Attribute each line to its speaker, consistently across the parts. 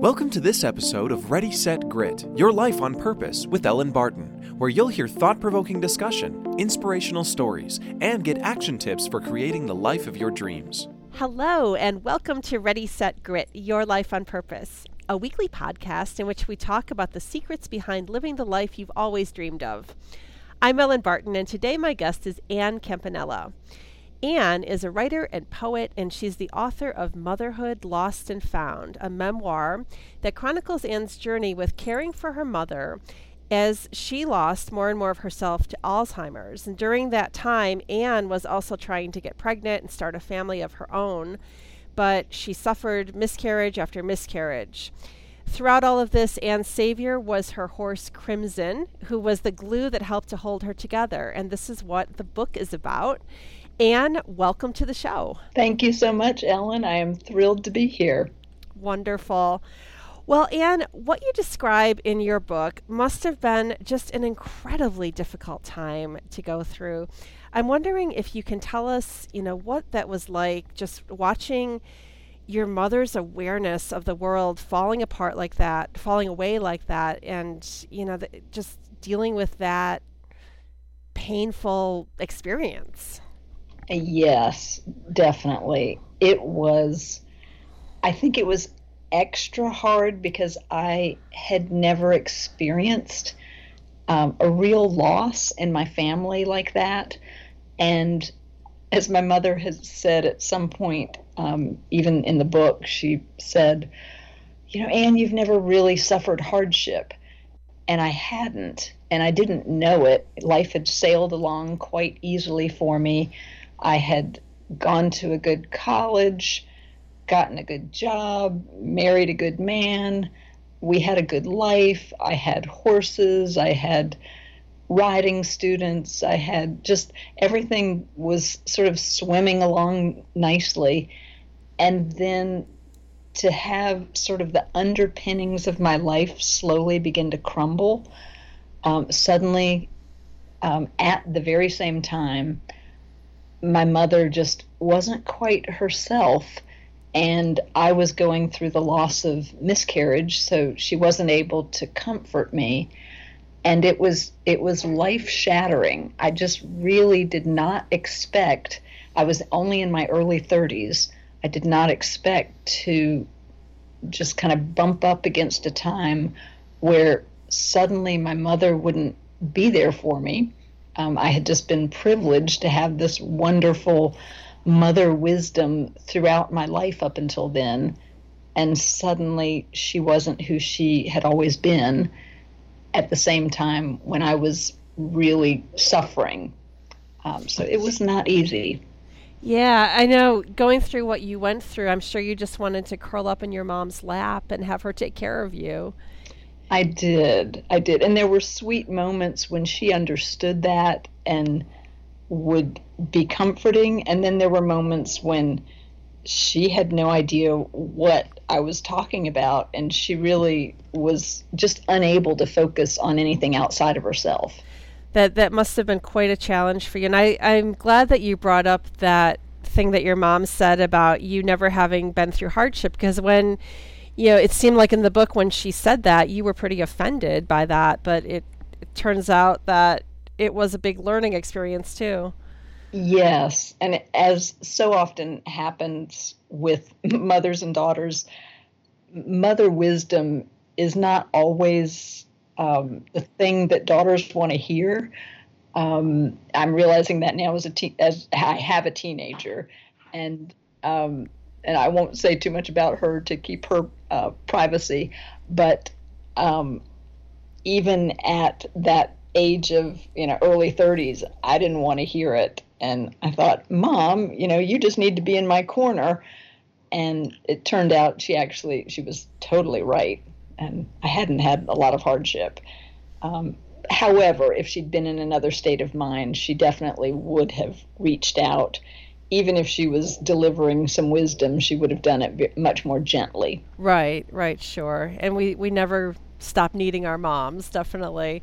Speaker 1: Welcome to this episode of Ready, Set, Grit Your Life on Purpose with Ellen Barton, where you'll hear thought provoking discussion, inspirational stories, and get action tips for creating the life of your dreams.
Speaker 2: Hello, and welcome to Ready, Set, Grit Your Life on Purpose, a weekly podcast in which we talk about the secrets behind living the life you've always dreamed of. I'm Ellen Barton, and today my guest is Anne Campanella. Anne is a writer and poet, and she's the author of Motherhood Lost and Found, a memoir that chronicles Anne's journey with caring for her mother as she lost more and more of herself to Alzheimer's. And during that time, Anne was also trying to get pregnant and start a family of her own, but she suffered miscarriage after miscarriage. Throughout all of this, Anne's savior was her horse Crimson, who was the glue that helped to hold her together. And this is what the book is about. Anne, welcome to the show.
Speaker 3: Thank you so much, Ellen. I am thrilled to be here.
Speaker 2: Wonderful. Well, Anne, what you describe in your book must have been just an incredibly difficult time to go through. I'm wondering if you can tell us, you know, what that was like just watching your mother's awareness of the world falling apart like that, falling away like that, and, you know, the, just dealing with that painful experience.
Speaker 3: Yes, definitely. It was, I think it was extra hard because I had never experienced um, a real loss in my family like that. And as my mother has said at some point, um, even in the book, she said, You know, Anne, you've never really suffered hardship. And I hadn't, and I didn't know it. Life had sailed along quite easily for me. I had gone to a good college, gotten a good job, married a good man. We had a good life. I had horses. I had riding students. I had just everything was sort of swimming along nicely. And then to have sort of the underpinnings of my life slowly begin to crumble, um, suddenly, um, at the very same time, my mother just wasn't quite herself and I was going through the loss of miscarriage so she wasn't able to comfort me. And it was it was life shattering I just really did not expect I was only in my early 30s I did not expect to just kind of bump up against a time where suddenly my mother wouldn't be there for me um, I had just been privileged to have this wonderful mother wisdom throughout my life up until then. And suddenly she wasn't who she had always been at the same time when I was really suffering. Um, so it was not easy.
Speaker 2: Yeah, I know. Going through what you went through, I'm sure you just wanted to curl up in your mom's lap and have her take care of you.
Speaker 3: I did. I did. And there were sweet moments when she understood that and would be comforting. And then there were moments when she had no idea what I was talking about. And she really was just unable to focus on anything outside of herself.
Speaker 2: That, that must have been quite a challenge for you. And I, I'm glad that you brought up that thing that your mom said about you never having been through hardship because when you know, it seemed like in the book when she said that you were pretty offended by that, but it, it turns out that it was a big learning experience too.
Speaker 3: Yes, and as so often happens with mothers and daughters, mother wisdom is not always um, the thing that daughters want to hear. Um, I'm realizing that now as a te- as I have a teenager, and um, and I won't say too much about her to keep her uh, privacy, but um, even at that age of you know early 30s, I didn't want to hear it, and I thought, Mom, you know, you just need to be in my corner, and it turned out she actually she was totally right, and I hadn't had a lot of hardship. Um, however, if she'd been in another state of mind, she definitely would have reached out even if she was delivering some wisdom, she would have done it much more gently.
Speaker 2: Right, right, sure. And we, we never stop needing our moms, definitely.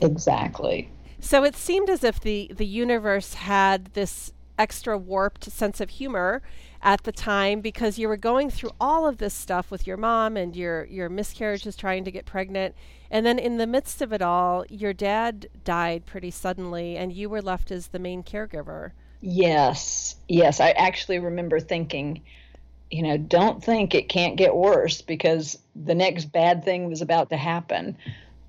Speaker 3: Exactly.
Speaker 2: So it seemed as if the, the universe had this extra warped sense of humor at the time because you were going through all of this stuff with your mom and your your miscarriages trying to get pregnant and then in the midst of it all your dad died pretty suddenly and you were left as the main caregiver
Speaker 3: yes yes i actually remember thinking you know don't think it can't get worse because the next bad thing was about to happen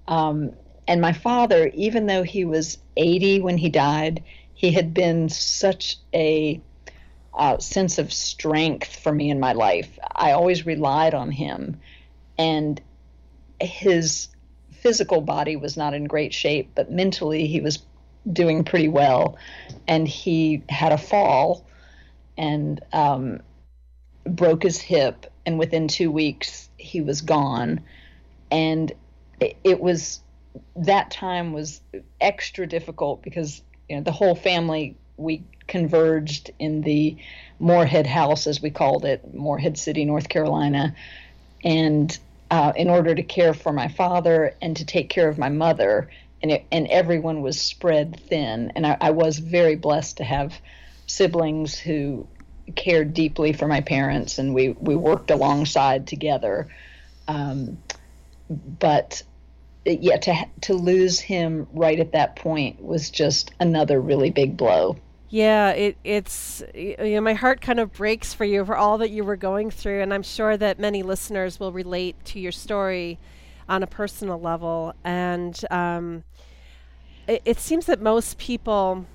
Speaker 3: um, and my father even though he was 80 when he died he had been such a uh, sense of strength for me in my life. I always relied on him, and his physical body was not in great shape, but mentally he was doing pretty well. And he had a fall and um, broke his hip, and within two weeks he was gone. And it, it was that time was extra difficult because you know the whole family we converged in the Morehead House, as we called it, Morehead City, North Carolina, and uh, in order to care for my father and to take care of my mother, and it, and everyone was spread thin, and I, I was very blessed to have siblings who cared deeply for my parents, and we we worked alongside together. Um, but yeah, to to lose him right at that point was just another really big blow.
Speaker 2: Yeah, it it's you know my heart kind of breaks for you for all that you were going through, and I'm sure that many listeners will relate to your story on a personal level. And um, it, it seems that most people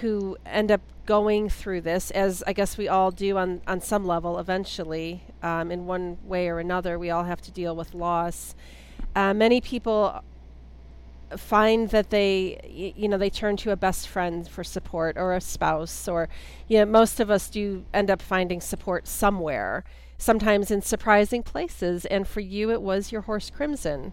Speaker 2: who end up going through this, as I guess we all do on on some level, eventually, um, in one way or another, we all have to deal with loss. Uh, many people find that they you know they turn to a best friend for support or a spouse or you know most of us do end up finding support somewhere sometimes in surprising places and for you it was your horse crimson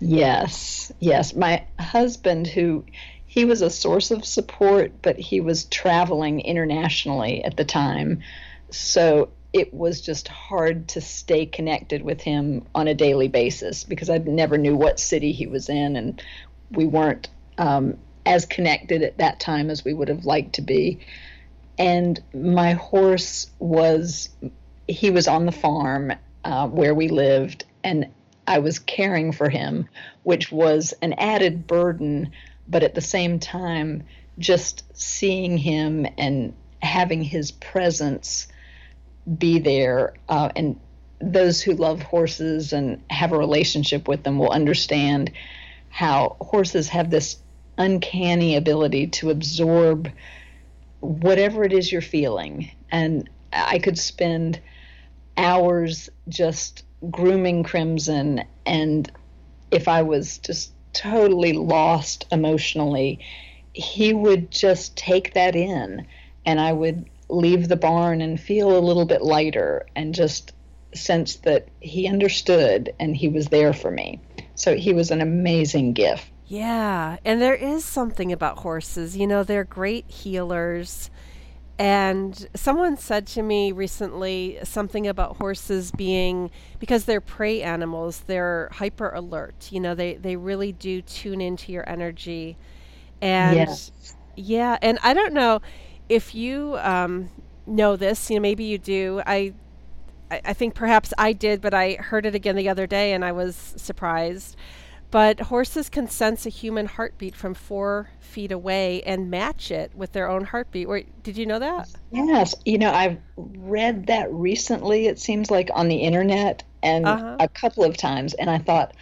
Speaker 3: yes yes my husband who he was a source of support but he was traveling internationally at the time so it was just hard to stay connected with him on a daily basis because I never knew what city he was in, and we weren't um, as connected at that time as we would have liked to be. And my horse was, he was on the farm uh, where we lived, and I was caring for him, which was an added burden, but at the same time, just seeing him and having his presence be there. Uh, and those who love horses and have a relationship with them will understand how horses have this uncanny ability to absorb whatever it is you're feeling. And I could spend hours just grooming Crimson, and if I was just totally lost emotionally, he would just take that in, and I would leave the barn and feel a little bit lighter and just sense that he understood and he was there for me. So he was an amazing gift.
Speaker 2: Yeah, and there is something about horses. You know, they're great healers. And someone said to me recently something about horses being because they're prey animals, they're hyper alert. You know, they they really do tune into your energy. And yes. yeah, and I don't know if you um, know this, you know, maybe you do. I, I, I think perhaps I did, but I heard it again the other day and I was surprised. But horses can sense a human heartbeat from four feet away and match it with their own heartbeat. Did you know that?
Speaker 3: Yes. You know, I've read that recently, it seems like on the internet and uh-huh. a couple of times. And I thought,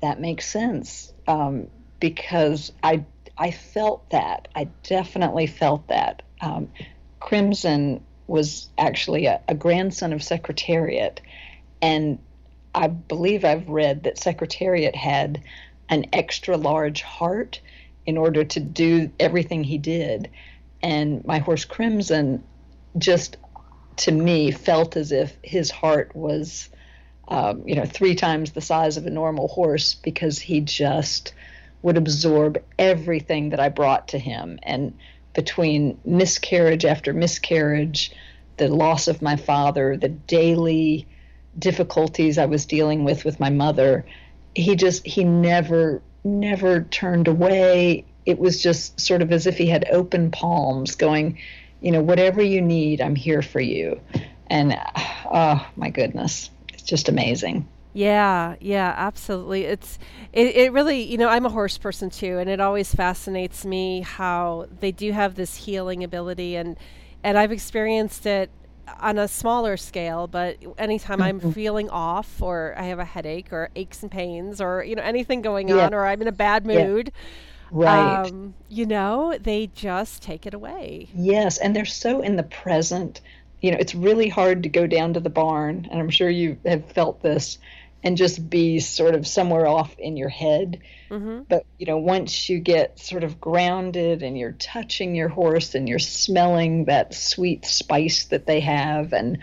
Speaker 3: that makes sense um, because I I felt that. I definitely felt that. Um, Crimson was actually a, a, grandson of Secretariat, and I believe I've read that Secretariat had an extra large heart in order to do everything he did. And my horse Crimson just to me felt as if his heart was um, you know three times the size of a normal horse because he just would absorb everything that I brought to him. And between miscarriage after miscarriage, the loss of my father, the daily difficulties I was dealing with with my mother, he just, he never, never turned away. It was just sort of as if he had open palms going, you know, whatever you need, I'm here for you. And oh my goodness, it's just amazing.
Speaker 2: Yeah, yeah, absolutely. It's it, it really, you know, I'm a horse person too, and it always fascinates me how they do have this healing ability and and I've experienced it on a smaller scale, but anytime mm-hmm. I'm feeling off or I have a headache or aches and pains or you know anything going yeah. on or I'm in a bad mood, yeah.
Speaker 3: right? Um,
Speaker 2: you know, they just take it away.
Speaker 3: Yes, and they're so in the present. You know, it's really hard to go down to the barn, and I'm sure you have felt this and just be sort of somewhere off in your head. Mm-hmm. But you know, once you get sort of grounded and you're touching your horse and you're smelling that sweet spice that they have, and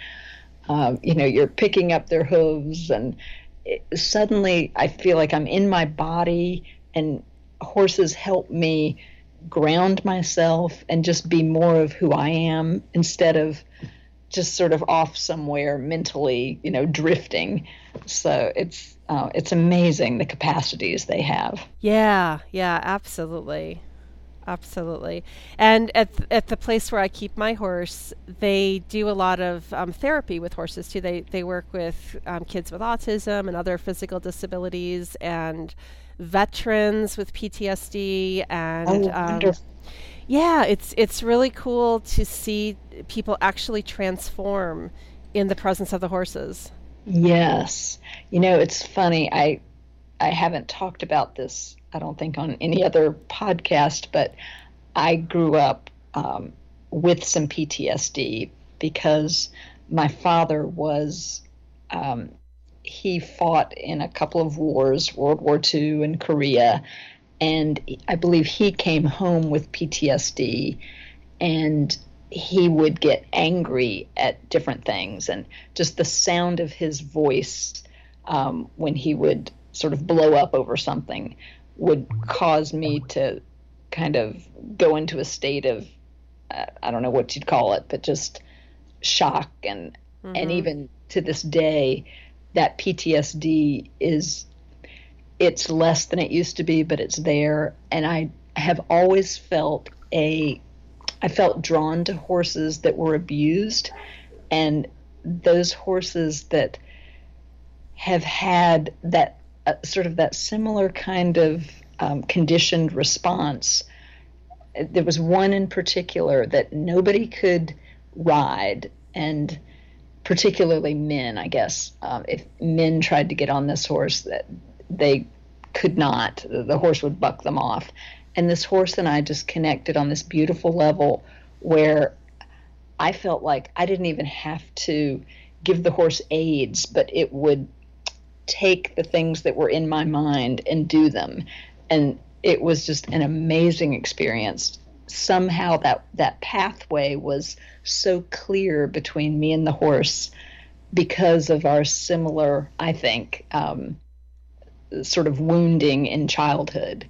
Speaker 3: um, you know, you're picking up their hooves, and it, suddenly I feel like I'm in my body, and horses help me ground myself and just be more of who I am instead of just sort of off somewhere mentally, you know, drifting. So it's uh, it's amazing the capacities they have.
Speaker 2: Yeah, yeah, absolutely, absolutely. And at th- at the place where I keep my horse, they do a lot of um, therapy with horses too. They they work with um, kids with autism and other physical disabilities and veterans with PTSD and.
Speaker 3: Oh, um,
Speaker 2: yeah, it's it's really cool to see people actually transform in the presence of the horses.
Speaker 3: Yes. You know, it's funny. I I haven't talked about this, I don't think, on any other podcast, but I grew up um, with some PTSD because my father was, um, he fought in a couple of wars, World War II and Korea, and I believe he came home with PTSD and he would get angry at different things and just the sound of his voice um, when he would sort of blow up over something would cause me to kind of go into a state of uh, I don't know what you'd call it, but just shock and mm-hmm. and even to this day that PTSD is it's less than it used to be, but it's there. And I have always felt a, I felt drawn to horses that were abused, and those horses that have had that uh, sort of that similar kind of um, conditioned response. There was one in particular that nobody could ride, and particularly men, I guess. Um, if men tried to get on this horse, that they could not. The horse would buck them off. And this horse and I just connected on this beautiful level where I felt like I didn't even have to give the horse aids, but it would take the things that were in my mind and do them. And it was just an amazing experience. Somehow that that pathway was so clear between me and the horse because of our similar, I think, um, sort of wounding in childhood.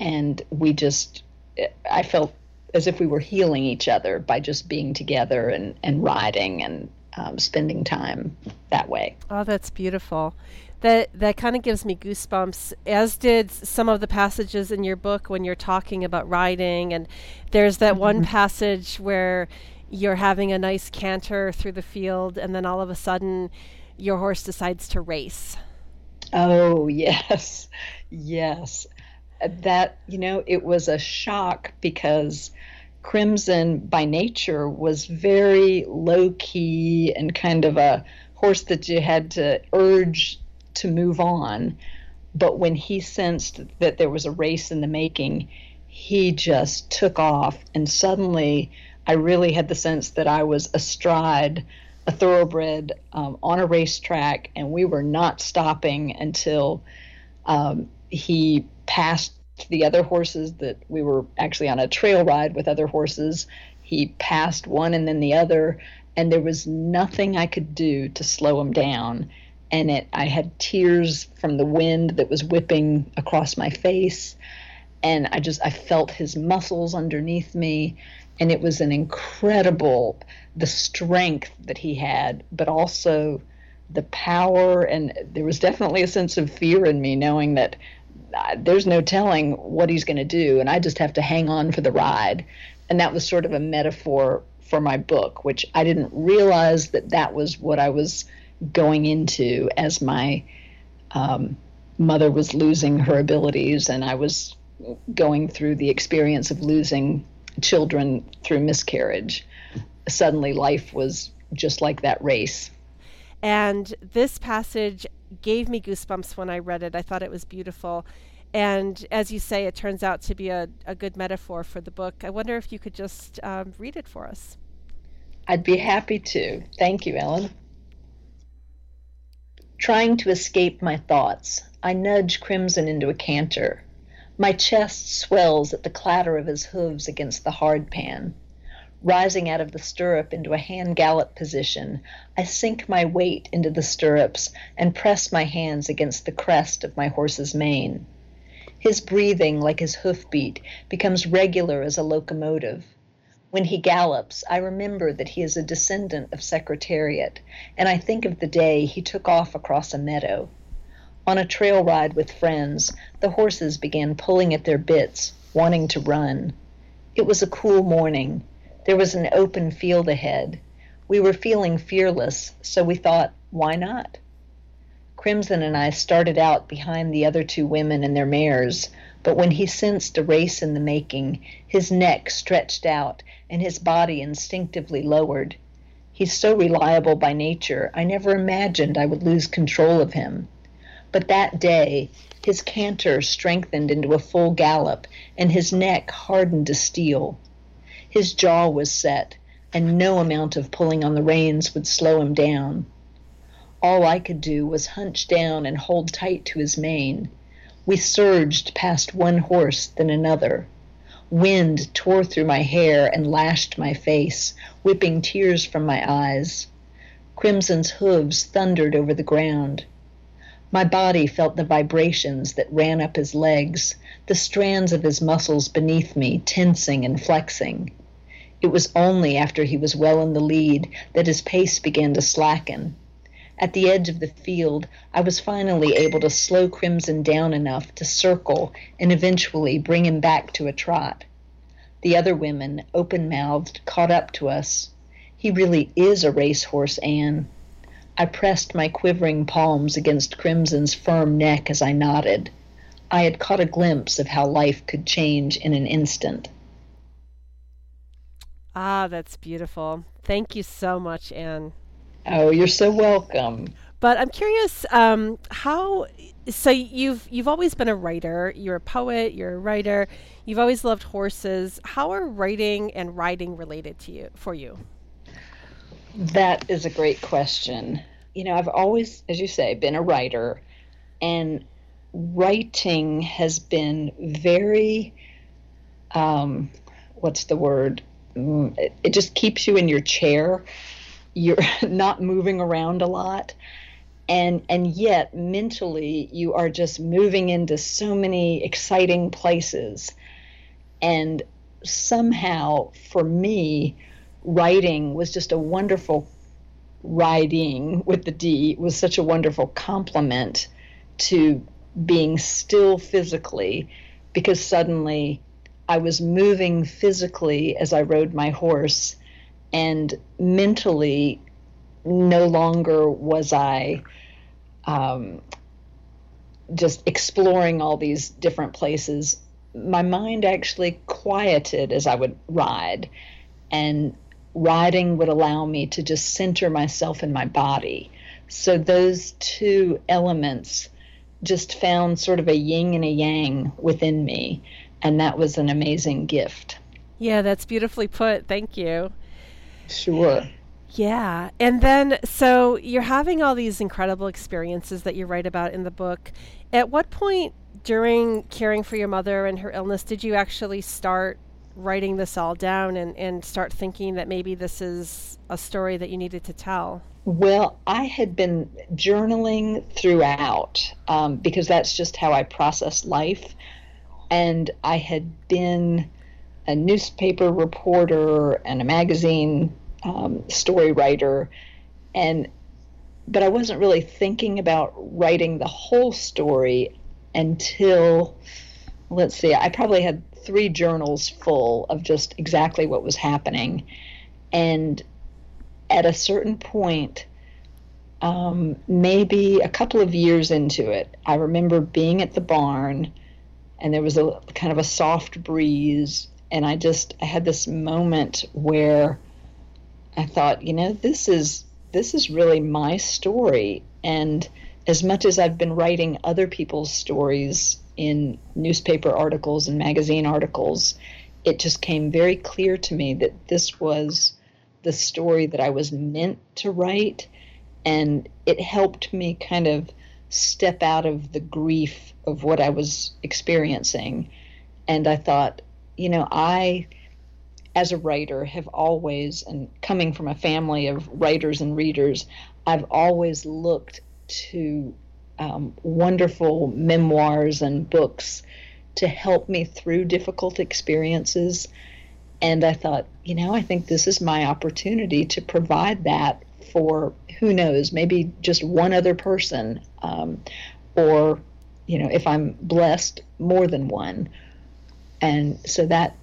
Speaker 3: And we just, I felt as if we were healing each other by just being together and, and riding and um, spending time that way.
Speaker 2: Oh, that's beautiful. That that kind of gives me goosebumps. As did some of the passages in your book when you're talking about riding, and there's that mm-hmm. one passage where you're having a nice canter through the field, and then all of a sudden, your horse decides to race.
Speaker 3: Oh, yes. Yes. That, you know, it was a shock because Crimson by nature was very low key and kind of a horse that you had to urge to move on. But when he sensed that there was a race in the making, he just took off. And suddenly I really had the sense that I was astride a thoroughbred um, on a racetrack, and we were not stopping until um, he passed the other horses that we were actually on a trail ride with other horses. He passed one and then the other, and there was nothing I could do to slow him down. And it, I had tears from the wind that was whipping across my face, and I just I felt his muscles underneath me, and it was an incredible the strength that he had, but also the power. And there was definitely a sense of fear in me knowing that there's no telling what he's going to do. And I just have to hang on for the ride. And that was sort of a metaphor for my book, which I didn't realize that that was what I was going into as my um, mother was losing her abilities and I was going through the experience of losing children through miscarriage. Suddenly, life was just like that race.
Speaker 2: And this passage gave me goosebumps when I read it. I thought it was beautiful. And as you say, it turns out to be a, a good metaphor for the book. I wonder if you could just um, read it for us.
Speaker 3: I'd be happy to. Thank you, Ellen. Trying to escape my thoughts, I nudge Crimson into a canter. My chest swells at the clatter of his hooves against the hard pan. Rising out of the stirrup into a hand gallop position, I sink my weight into the stirrups and press my hands against the crest of my horse's mane. His breathing, like his hoofbeat, becomes regular as a locomotive. When he gallops, I remember that he is a descendant of Secretariat, and I think of the day he took off across a meadow. On a trail ride with friends, the horses began pulling at their bits, wanting to run. It was a cool morning. There was an open field ahead. We were feeling fearless, so we thought, why not? Crimson and I started out behind the other two women and their mares, but when he sensed a race in the making, his neck stretched out and his body instinctively lowered. He's so reliable by nature, I never imagined I would lose control of him. But that day, his canter strengthened into a full gallop, and his neck hardened to steel. His jaw was set, and no amount of pulling on the reins would slow him down. All I could do was hunch down and hold tight to his mane. We surged past one horse, then another. Wind tore through my hair and lashed my face, whipping tears from my eyes. Crimson's hooves thundered over the ground. My body felt the vibrations that ran up his legs, the strands of his muscles beneath me tensing and flexing. It was only after he was well in the lead that his pace began to slacken. At the edge of the field, I was finally able to slow Crimson down enough to circle and eventually bring him back to a trot. The other women, open mouthed, caught up to us. He really is a racehorse, Anne. I pressed my quivering palms against Crimson's firm neck as I nodded. I had caught a glimpse of how life could change in an instant.
Speaker 2: Ah, that's beautiful. Thank you so much, Anne.
Speaker 3: Oh, you're so welcome.
Speaker 2: But I'm curious, um, how? So you've you've always been a writer. You're a poet. You're a writer. You've always loved horses. How are writing and riding related to you for you?
Speaker 3: That is a great question. You know, I've always, as you say, been a writer, and writing has been very, um, what's the word? It, it just keeps you in your chair. You're not moving around a lot. And and yet mentally you are just moving into so many exciting places. And somehow for me writing was just a wonderful writing with the d was such a wonderful complement to being still physically because suddenly i was moving physically as i rode my horse and mentally no longer was I um, just exploring all these different places. My mind actually quieted as I would ride, and riding would allow me to just center myself in my body. So those two elements just found sort of a yin and a yang within me, and that was an amazing gift.
Speaker 2: Yeah, that's beautifully put. Thank you.
Speaker 3: Sure.
Speaker 2: Yeah. And then, so you're having all these incredible experiences that you write about in the book. At what point during caring for your mother and her illness did you actually start writing this all down and, and start thinking that maybe this is a story that you needed to tell?
Speaker 3: Well, I had been journaling throughout um, because that's just how I process life. And I had been a newspaper reporter and a magazine um, story writer, and but I wasn't really thinking about writing the whole story until let's see, I probably had three journals full of just exactly what was happening. And at a certain point, um, maybe a couple of years into it, I remember being at the barn and there was a kind of a soft breeze. And I just I had this moment where I thought, you know, this is this is really my story. And as much as I've been writing other people's stories in newspaper articles and magazine articles, it just came very clear to me that this was the story that I was meant to write. And it helped me kind of step out of the grief of what I was experiencing. And I thought, you know, I, as a writer, have always, and coming from a family of writers and readers, I've always looked to um, wonderful memoirs and books to help me through difficult experiences. And I thought, you know, I think this is my opportunity to provide that for who knows, maybe just one other person, um, or, you know, if I'm blessed, more than one. And so that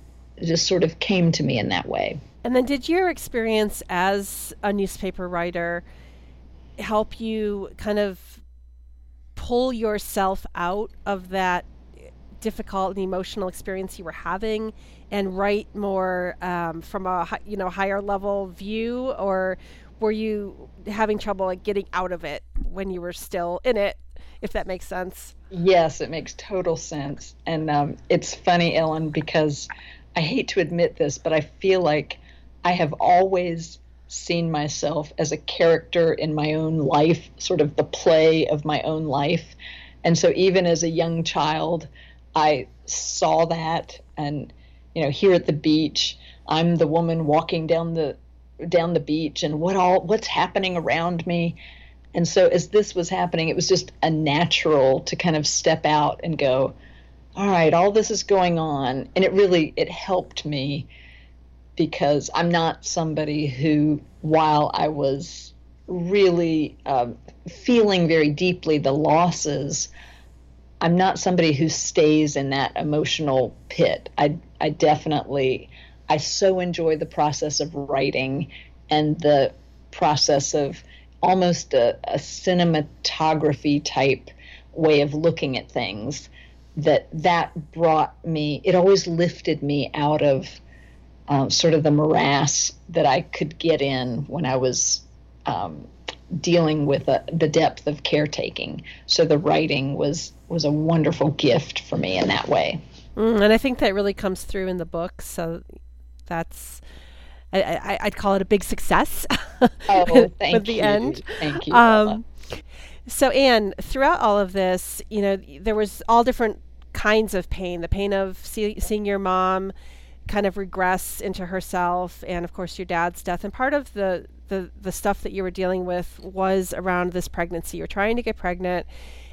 Speaker 3: just sort of came to me in that way.
Speaker 2: And then, did your experience as a newspaper writer help you kind of pull yourself out of that difficult and emotional experience you were having and write more um, from a you know higher level view or were you having trouble like getting out of it when you were still in it if that makes sense?
Speaker 3: Yes it makes total sense. And um, it's funny ellen because i hate to admit this but i feel like i have always seen myself as a character in my own life sort of the play of my own life. And so even as a young child i saw that. And you know here at the beach i'm the woman walking down the down the beach and what all what's happening around me. And so as this was happening it was just a natural to kind of step out and go all right all this is going on. And it really it helped me because i'm not somebody who while i was really um, feeling very deeply the losses i'm not somebody who stays in that emotional pit. I i definitely I so enjoy the process of writing and the process of almost a, a cinematography type way of looking at things that that brought me it always lifted me out of um, sort of the morass that i could get in when i was um, dealing with a, the depth of caretaking. So the writing was was a wonderful gift for me in that way.
Speaker 2: Mm, and i think that really comes through in the book so that's I, would call it a big success.
Speaker 3: Oh,
Speaker 2: with,
Speaker 3: thank
Speaker 2: with the
Speaker 3: you.
Speaker 2: end.
Speaker 3: Thank you.
Speaker 2: Um, so, Anne, throughout all of this, you know, there was all different kinds of pain. The pain of see, seeing your mom kind of regress into herself, and of course, your dad's death. And part of the the the stuff that you were dealing with was around this pregnancy. You're trying to get pregnant,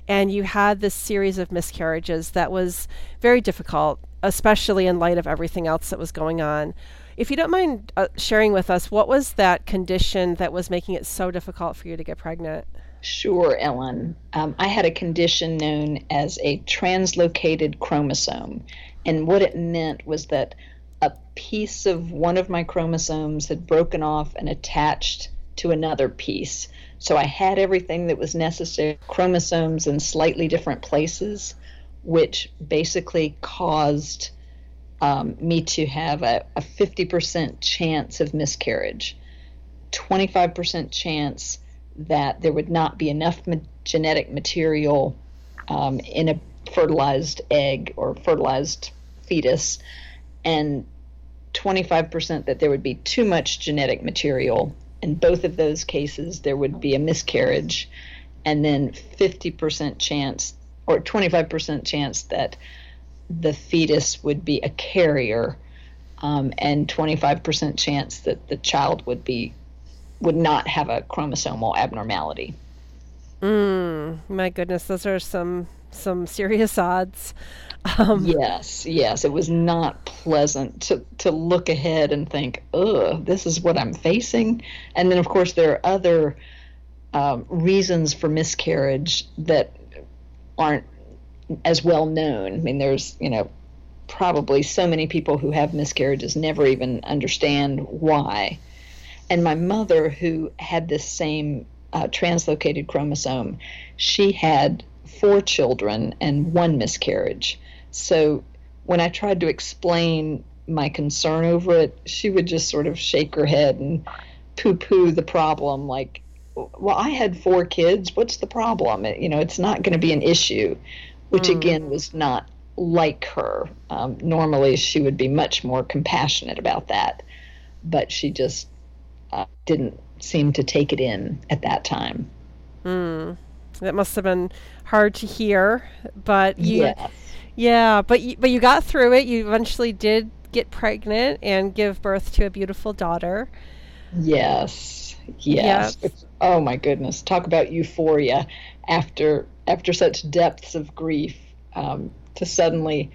Speaker 2: and you had this series of miscarriages that was very difficult especially in light of everything else that was going on. If you don't mind uh, sharing with us, what was that condition that was making it so difficult for you to get pregnant?
Speaker 3: Sure, Ellen. Um, I had a condition known as a translocated chromosome. And what it meant was that a piece of one of my chromosomes had broken off and attached to another piece. So I had everything that was necessary, chromosomes in slightly different places, which basically caused um, me to have a, a 50% chance of miscarriage, 25% chance that there would not be enough ma- genetic material um, in a fertilized egg or fertilized fetus, and 25% that there would be too much genetic material. In both of those cases, there would be a miscarriage, and then 50% chance or 25% chance that the fetus would be a carrier um, and 25% chance that the child would be would not have a chromosomal abnormality.
Speaker 2: Mm, my goodness, those are some some serious odds.
Speaker 3: Um, yes, yes, it was not pleasant to to look ahead and think, "Ugh, this is what I'm facing." And then, of course, there are other um, reasons for miscarriage that aren't as well known. I mean, there's, you know, probably so many people who have miscarriages never even understand why. And my mother, who had this same uh, translocated chromosome, she had four children and one miscarriage. So when I tried to explain my concern over it, she would just sort of shake her head and poo poo the problem like, well, I had four kids. What's the problem? you know, it's not going to be an issue, which mm. again was not like her. Um, normally, she would be much more compassionate about that, but she just uh, didn't seem to take it in at that time.
Speaker 2: Mm. That must have been hard to hear, but you, yes. yeah, but you, but you got through it. You eventually did get pregnant and give birth to a beautiful daughter.
Speaker 3: Yes, yes. yes. Oh my goodness! Talk about euphoria after after such depths of grief. Um, to suddenly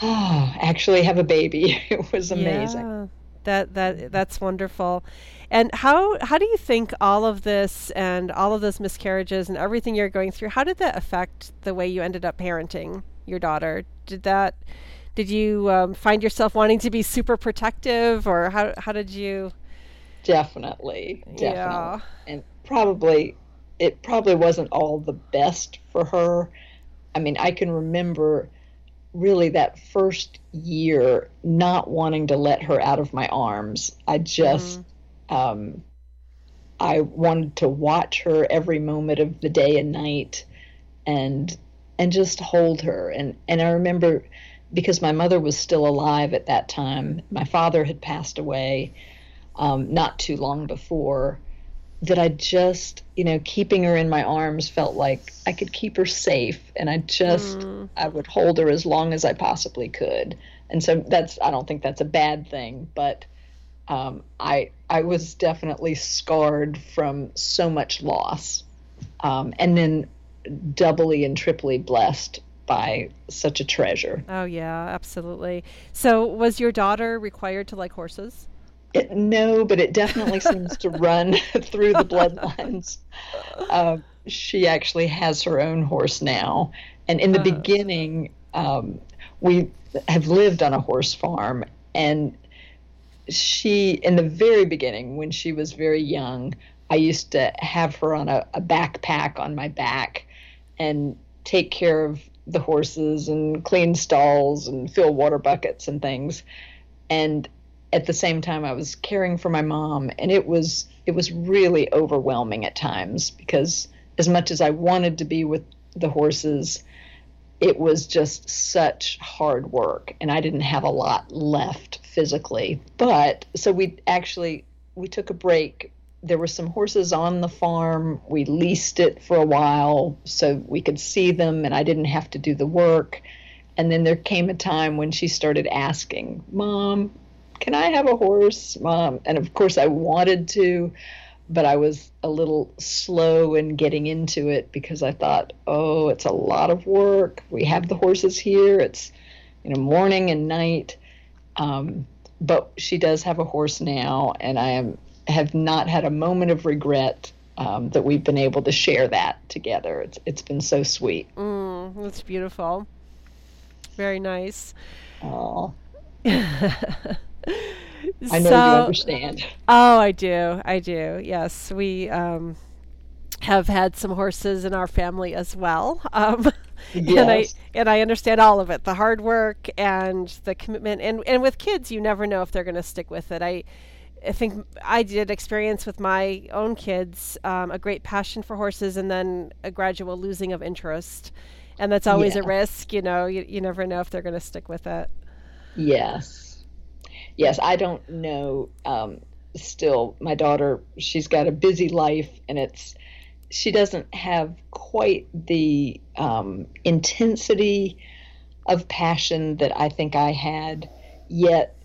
Speaker 3: oh, actually have a baby. it was amazing.
Speaker 2: Yeah, that that that's wonderful. And how how do you think all of this and all of those miscarriages and everything you're going through, how did that affect the way you ended up parenting your daughter? Did that did you um, find yourself wanting to be super protective, or how how did you?
Speaker 3: Definitely, definitely, yeah. and probably it probably wasn't all the best for her. I mean, I can remember really that first year not wanting to let her out of my arms. I just, mm-hmm. um, I wanted to watch her every moment of the day and night, and and just hold her. And and I remember because my mother was still alive at that time. My father had passed away um, not too long before that I just, you know, keeping her in my arms felt like I could keep her safe and I just mm. I would hold her as long as I possibly could. And so that's I don't think that's a bad thing, but um, I I was definitely scarred from so much loss. Um, and then doubly and triply blessed by such a treasure.
Speaker 2: Oh yeah, absolutely. So was your daughter required to like horses?
Speaker 3: It, no, but it definitely seems to run through the bloodlines. Uh, she actually has her own horse now. And in the uh. beginning, um, we have lived on a horse farm. And she, in the very beginning, when she was very young, I used to have her on a, a backpack on my back and take care of the horses and clean stalls and fill water buckets and things. And at the same time I was caring for my mom and it was it was really overwhelming at times because as much as I wanted to be with the horses it was just such hard work and I didn't have a lot left physically. But so we actually we took a break. There were some horses on the farm. We leased it for a while so we could see them and I didn't have to do the work. And then there came a time when she started asking mom can I have a horse, mom? And of course, I wanted to, but I was a little slow in getting into it because I thought, oh, it's a lot of work. We have the horses here. It's, you know, morning and night. Um, but she does have a horse now, and I am have not had a moment of regret um, that we've been able to share that together. It's it's been so sweet.
Speaker 2: Mm, that's beautiful. Very nice.
Speaker 3: Oh. I know so, you understand.
Speaker 2: Oh, I do. I do. Yes, we um, have had some horses in our family as well. Um, yes. and I and I understand all of it, the hard work and the commitment. And and with kids, you never know if they're going to stick with it. I I think I did experience with my own kids um, a great passion for horses and then a gradual losing of interest. And that's always yeah. a risk, you know, you, you never know if they're going to stick with it.
Speaker 3: Yes yes, I don't know. Um, still, my daughter, she's got a busy life, and it's she doesn't have quite the um, intensity of passion that I think I had. Yet,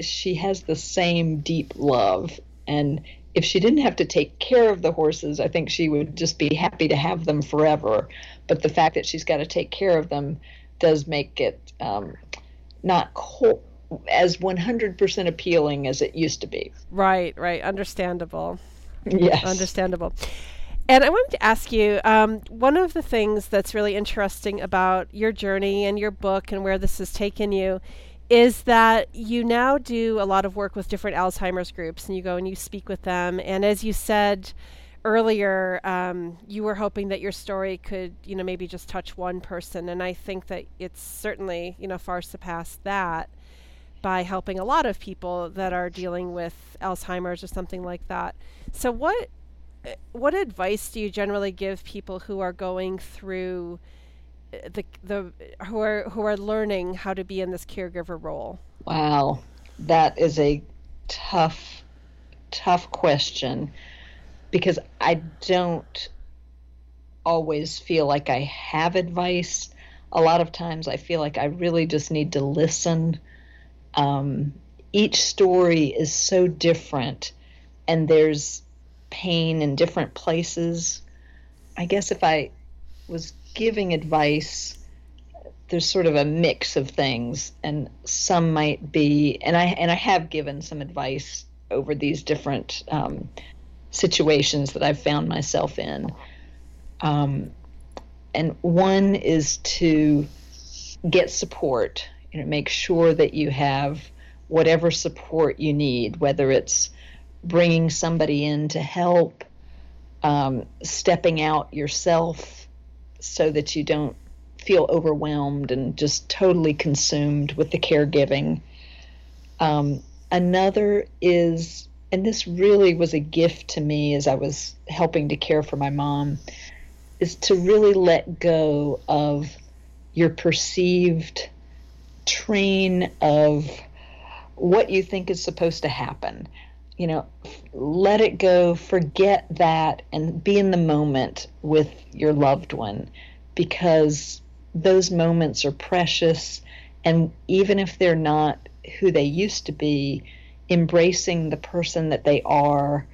Speaker 3: she has the same deep love, and if she didn't have to take care of the horses, I think she would just be happy to have them forever. But the fact that she's got to take care of them does make it um, not co- as 100% appealing as it used to be.
Speaker 2: Right, right. Understandable.
Speaker 3: Yes.
Speaker 2: Understandable. And I wanted to ask you um, one of the things that's really interesting about your journey and your book and where this has taken you is that you now do a lot of work with different Alzheimer's groups and you go and you speak with them. And as you said earlier, um, you were hoping that your story could, you know, maybe just touch one person. And I think that it's certainly, you know, far surpassed that by helping a lot of people that are dealing with Alzheimer's or something like that. So, what what advice do you generally give people who are going through uh, the the who are who are learning how to be in this caregiver role?
Speaker 3: Wow, that is a tough tough question because I don't always feel like I have advice. A lot of times I feel like I really just need to listen. Um, each story is so different, and there's pain in different places. I guess if I was giving advice, there's sort of a mix of things, and some might be, and I and I have given some advice over these different um, situations that I've found myself in. Um, and one is to get support. You know, make sure that you have whatever support you need, whether it's bringing somebody in to help, um, stepping out yourself so that you don't feel overwhelmed and just totally consumed with the caregiving. Um, another is, and this really was a gift to me as I was helping to care for my mom, is to really let go of your perceived train of what you think is supposed to happen. You know, let it go, forget that, and be in the moment with your loved one because those moments are precious. And even if they're not who they used to be, embracing the person that they are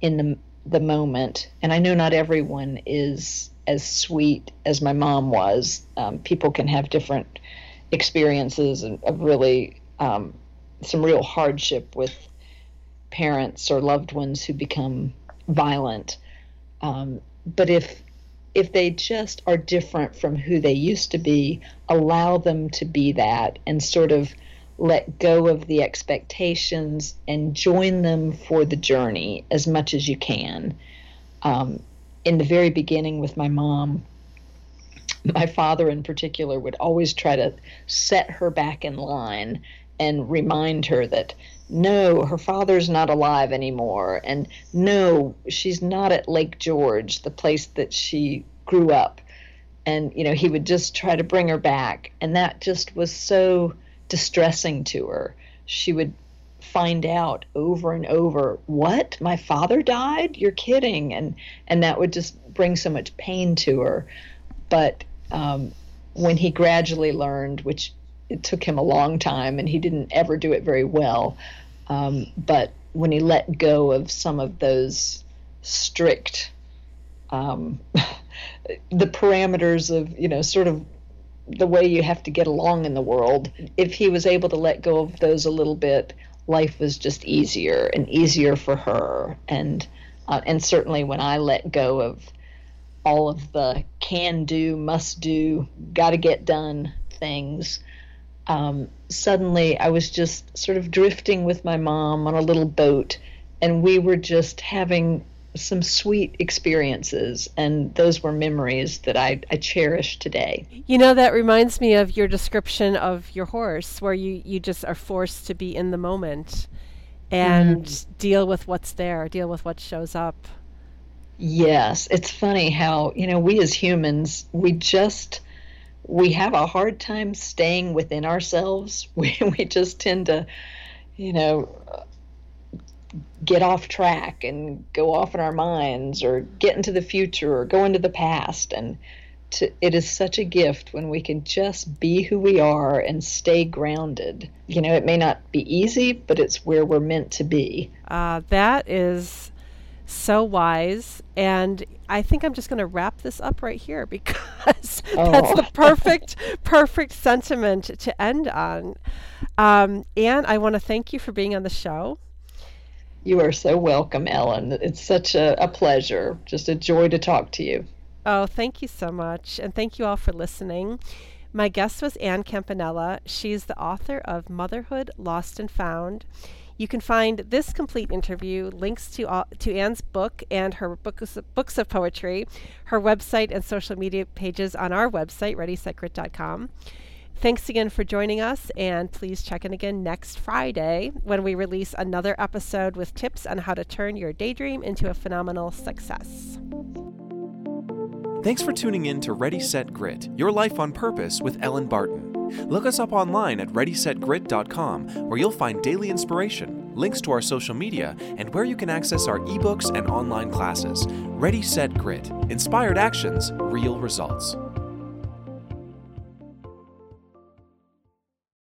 Speaker 3: in the, the moment. And I know not everyone is as sweet as my mom was. Um, people can have different experiences of, really um, some real hardship with parents or loved ones who become violent. Um, but if if they just are different from who they used to be, allow them to be that and sort of let go of the expectations and join them for the journey as much as you can. Um, in the very beginning with my mom, my father in particular would always try to set her back in line and remind her that no, her father's not alive anymore, and no, she's not at Lake George, the place that she grew up. And, you know, he would just try to bring her back. And that just was so distressing to her. She would find out over and over, what? My father died? You're kidding. And, and that would just bring so much pain to her. But um, when he gradually learned, which it took him a long time and he didn't ever do it very well, um, but when he let go of some of those strict, um, the parameters of, you know, sort of the way you have to get along in the world, if he was able to let go of those a little bit, life was just easier and easier for her. And uh, and certainly when I let go of all of the can do, must do, got to get done things, um, suddenly I was just sort of drifting with my mom on a little boat, and we were just having some sweet experiences, and those were memories that I, I cherish today.
Speaker 2: You know, that reminds me of your description of your horse, where you, you just are forced to be in the moment and mm. deal with what's there, deal with what shows up.
Speaker 3: Yes, it's funny how, you know, we as humans, we just we have a hard time staying within ourselves. We, we just tend to, you know, get off track and go off in our minds or get into the future or go into the past. And to, it is such a gift when we can just be who we are and stay grounded. You know, it may not be easy, but it's where we're meant to be.
Speaker 2: Uh, that is so wise. And I think I'm just going to wrap this up right here because oh. that's the perfect, perfect sentiment to end on. Um, and I want to thank you for being on the show.
Speaker 3: You are so welcome, Ellen. It's such a, a pleasure. Just a joy to talk to you.
Speaker 2: Oh, thank you so much. And thank you all for listening. My guest was Ann Campanella. She's the author of Motherhood Lost and Found. You can find this complete interview, links to uh, to Ann's book and her books, books of poetry, her website and social media pages on our website, readysetgrit.com. Thanks again for joining us, and please check in again next Friday when we release another episode with tips on how to turn your daydream into a phenomenal success.
Speaker 1: Thanks for tuning in to Ready Set Grit Your Life on Purpose with Ellen Barton. Look us up online at ReadySetGrit.com where you'll find daily inspiration, links to our social media, and where you can access our ebooks and online classes. Ready Set Grit Inspired Actions, Real Results.